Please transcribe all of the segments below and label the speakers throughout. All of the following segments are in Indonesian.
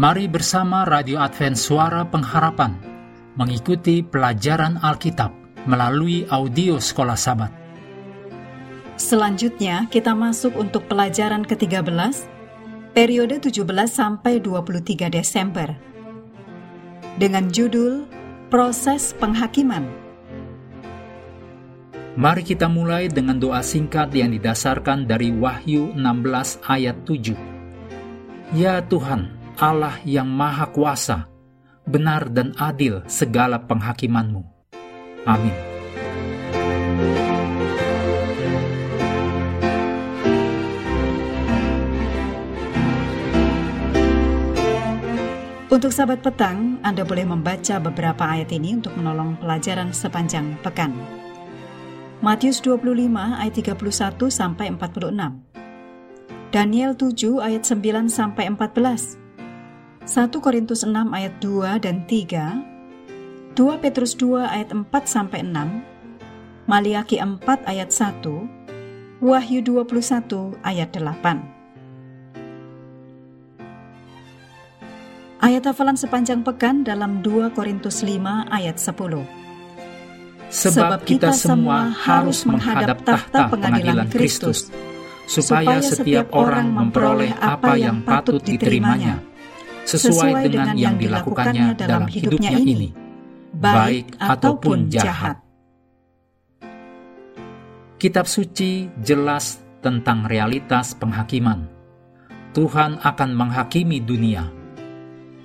Speaker 1: Mari bersama Radio Advent Suara Pengharapan mengikuti pelajaran Alkitab melalui audio Sekolah Sabat.
Speaker 2: Selanjutnya kita masuk untuk pelajaran ke-13 periode 17 sampai 23 Desember dengan judul Proses Penghakiman.
Speaker 1: Mari kita mulai dengan doa singkat yang didasarkan dari Wahyu 16 ayat 7. Ya Tuhan, Allah yang Maha Kuasa, benar dan adil segala penghakimanmu. Amin.
Speaker 2: Untuk sahabat petang, Anda boleh membaca beberapa ayat ini untuk menolong pelajaran sepanjang pekan. Matius 25 ayat 31 sampai 46. Daniel 7 ayat 9 sampai 14. 1 Korintus 6 ayat 2 dan 3. 2 Petrus 2 ayat 4 sampai 6. Maliaki 4 ayat 1. Wahyu 21 ayat 8. Ayat hafalan sepanjang pekan dalam 2 Korintus 5 ayat 10.
Speaker 1: Sebab kita semua harus menghadap tahta pengadilan Kristus, supaya setiap orang memperoleh apa yang patut diterimanya, sesuai dengan yang dilakukannya dalam hidupnya ini, baik ataupun jahat. Kitab suci jelas tentang realitas penghakiman. Tuhan akan menghakimi dunia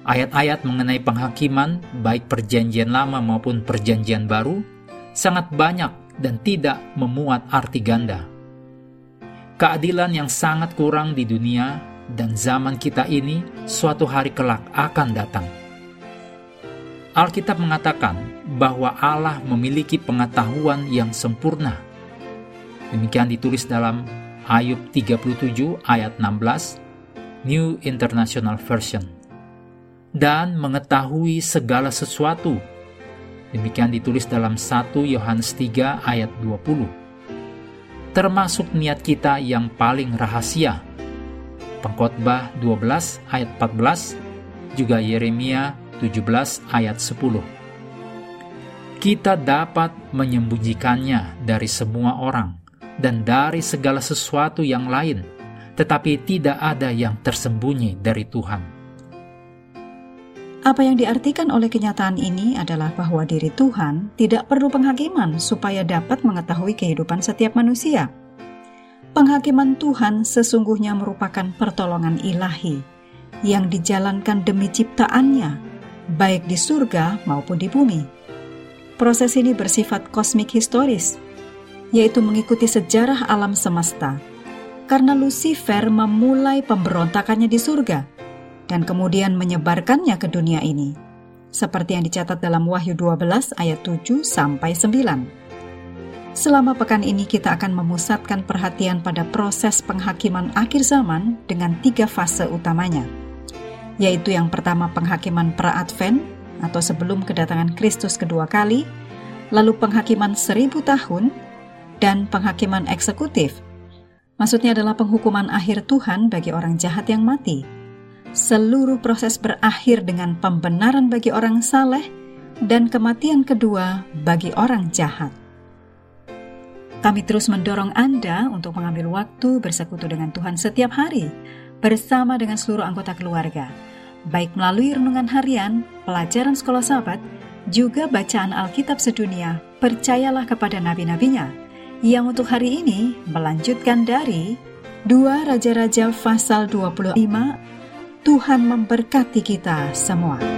Speaker 1: Ayat-ayat mengenai penghakiman, baik Perjanjian Lama maupun Perjanjian Baru, sangat banyak dan tidak memuat arti ganda. Keadilan yang sangat kurang di dunia dan zaman kita ini suatu hari kelak akan datang. Alkitab mengatakan bahwa Allah memiliki pengetahuan yang sempurna. Demikian ditulis dalam Ayub 37 ayat 16, New International Version dan mengetahui segala sesuatu. Demikian ditulis dalam 1 Yohanes 3 ayat 20. Termasuk niat kita yang paling rahasia. Pengkhotbah 12 ayat 14, juga Yeremia 17 ayat 10. Kita dapat menyembunyikannya dari semua orang dan dari segala sesuatu yang lain, tetapi tidak ada yang tersembunyi dari Tuhan.
Speaker 2: Apa yang diartikan oleh kenyataan ini adalah bahwa diri Tuhan tidak perlu penghakiman supaya dapat mengetahui kehidupan setiap manusia. Penghakiman Tuhan sesungguhnya merupakan pertolongan ilahi yang dijalankan demi ciptaannya, baik di surga maupun di bumi. Proses ini bersifat kosmik historis, yaitu mengikuti sejarah alam semesta, karena Lucifer memulai pemberontakannya di surga – dan kemudian menyebarkannya ke dunia ini. Seperti yang dicatat dalam Wahyu 12 ayat 7 sampai 9. Selama pekan ini kita akan memusatkan perhatian pada proses penghakiman akhir zaman dengan tiga fase utamanya, yaitu yang pertama penghakiman pra-advent atau sebelum kedatangan Kristus kedua kali, lalu penghakiman seribu tahun, dan penghakiman eksekutif. Maksudnya adalah penghukuman akhir Tuhan bagi orang jahat yang mati seluruh proses berakhir dengan pembenaran bagi orang saleh dan kematian kedua bagi orang jahat. Kami terus mendorong Anda untuk mengambil waktu bersekutu dengan Tuhan setiap hari bersama dengan seluruh anggota keluarga, baik melalui renungan harian, pelajaran sekolah sahabat, juga bacaan Alkitab sedunia, percayalah kepada nabi-nabinya, yang untuk hari ini melanjutkan dari 2 Raja-Raja pasal 25 Tuhan memberkati kita semua.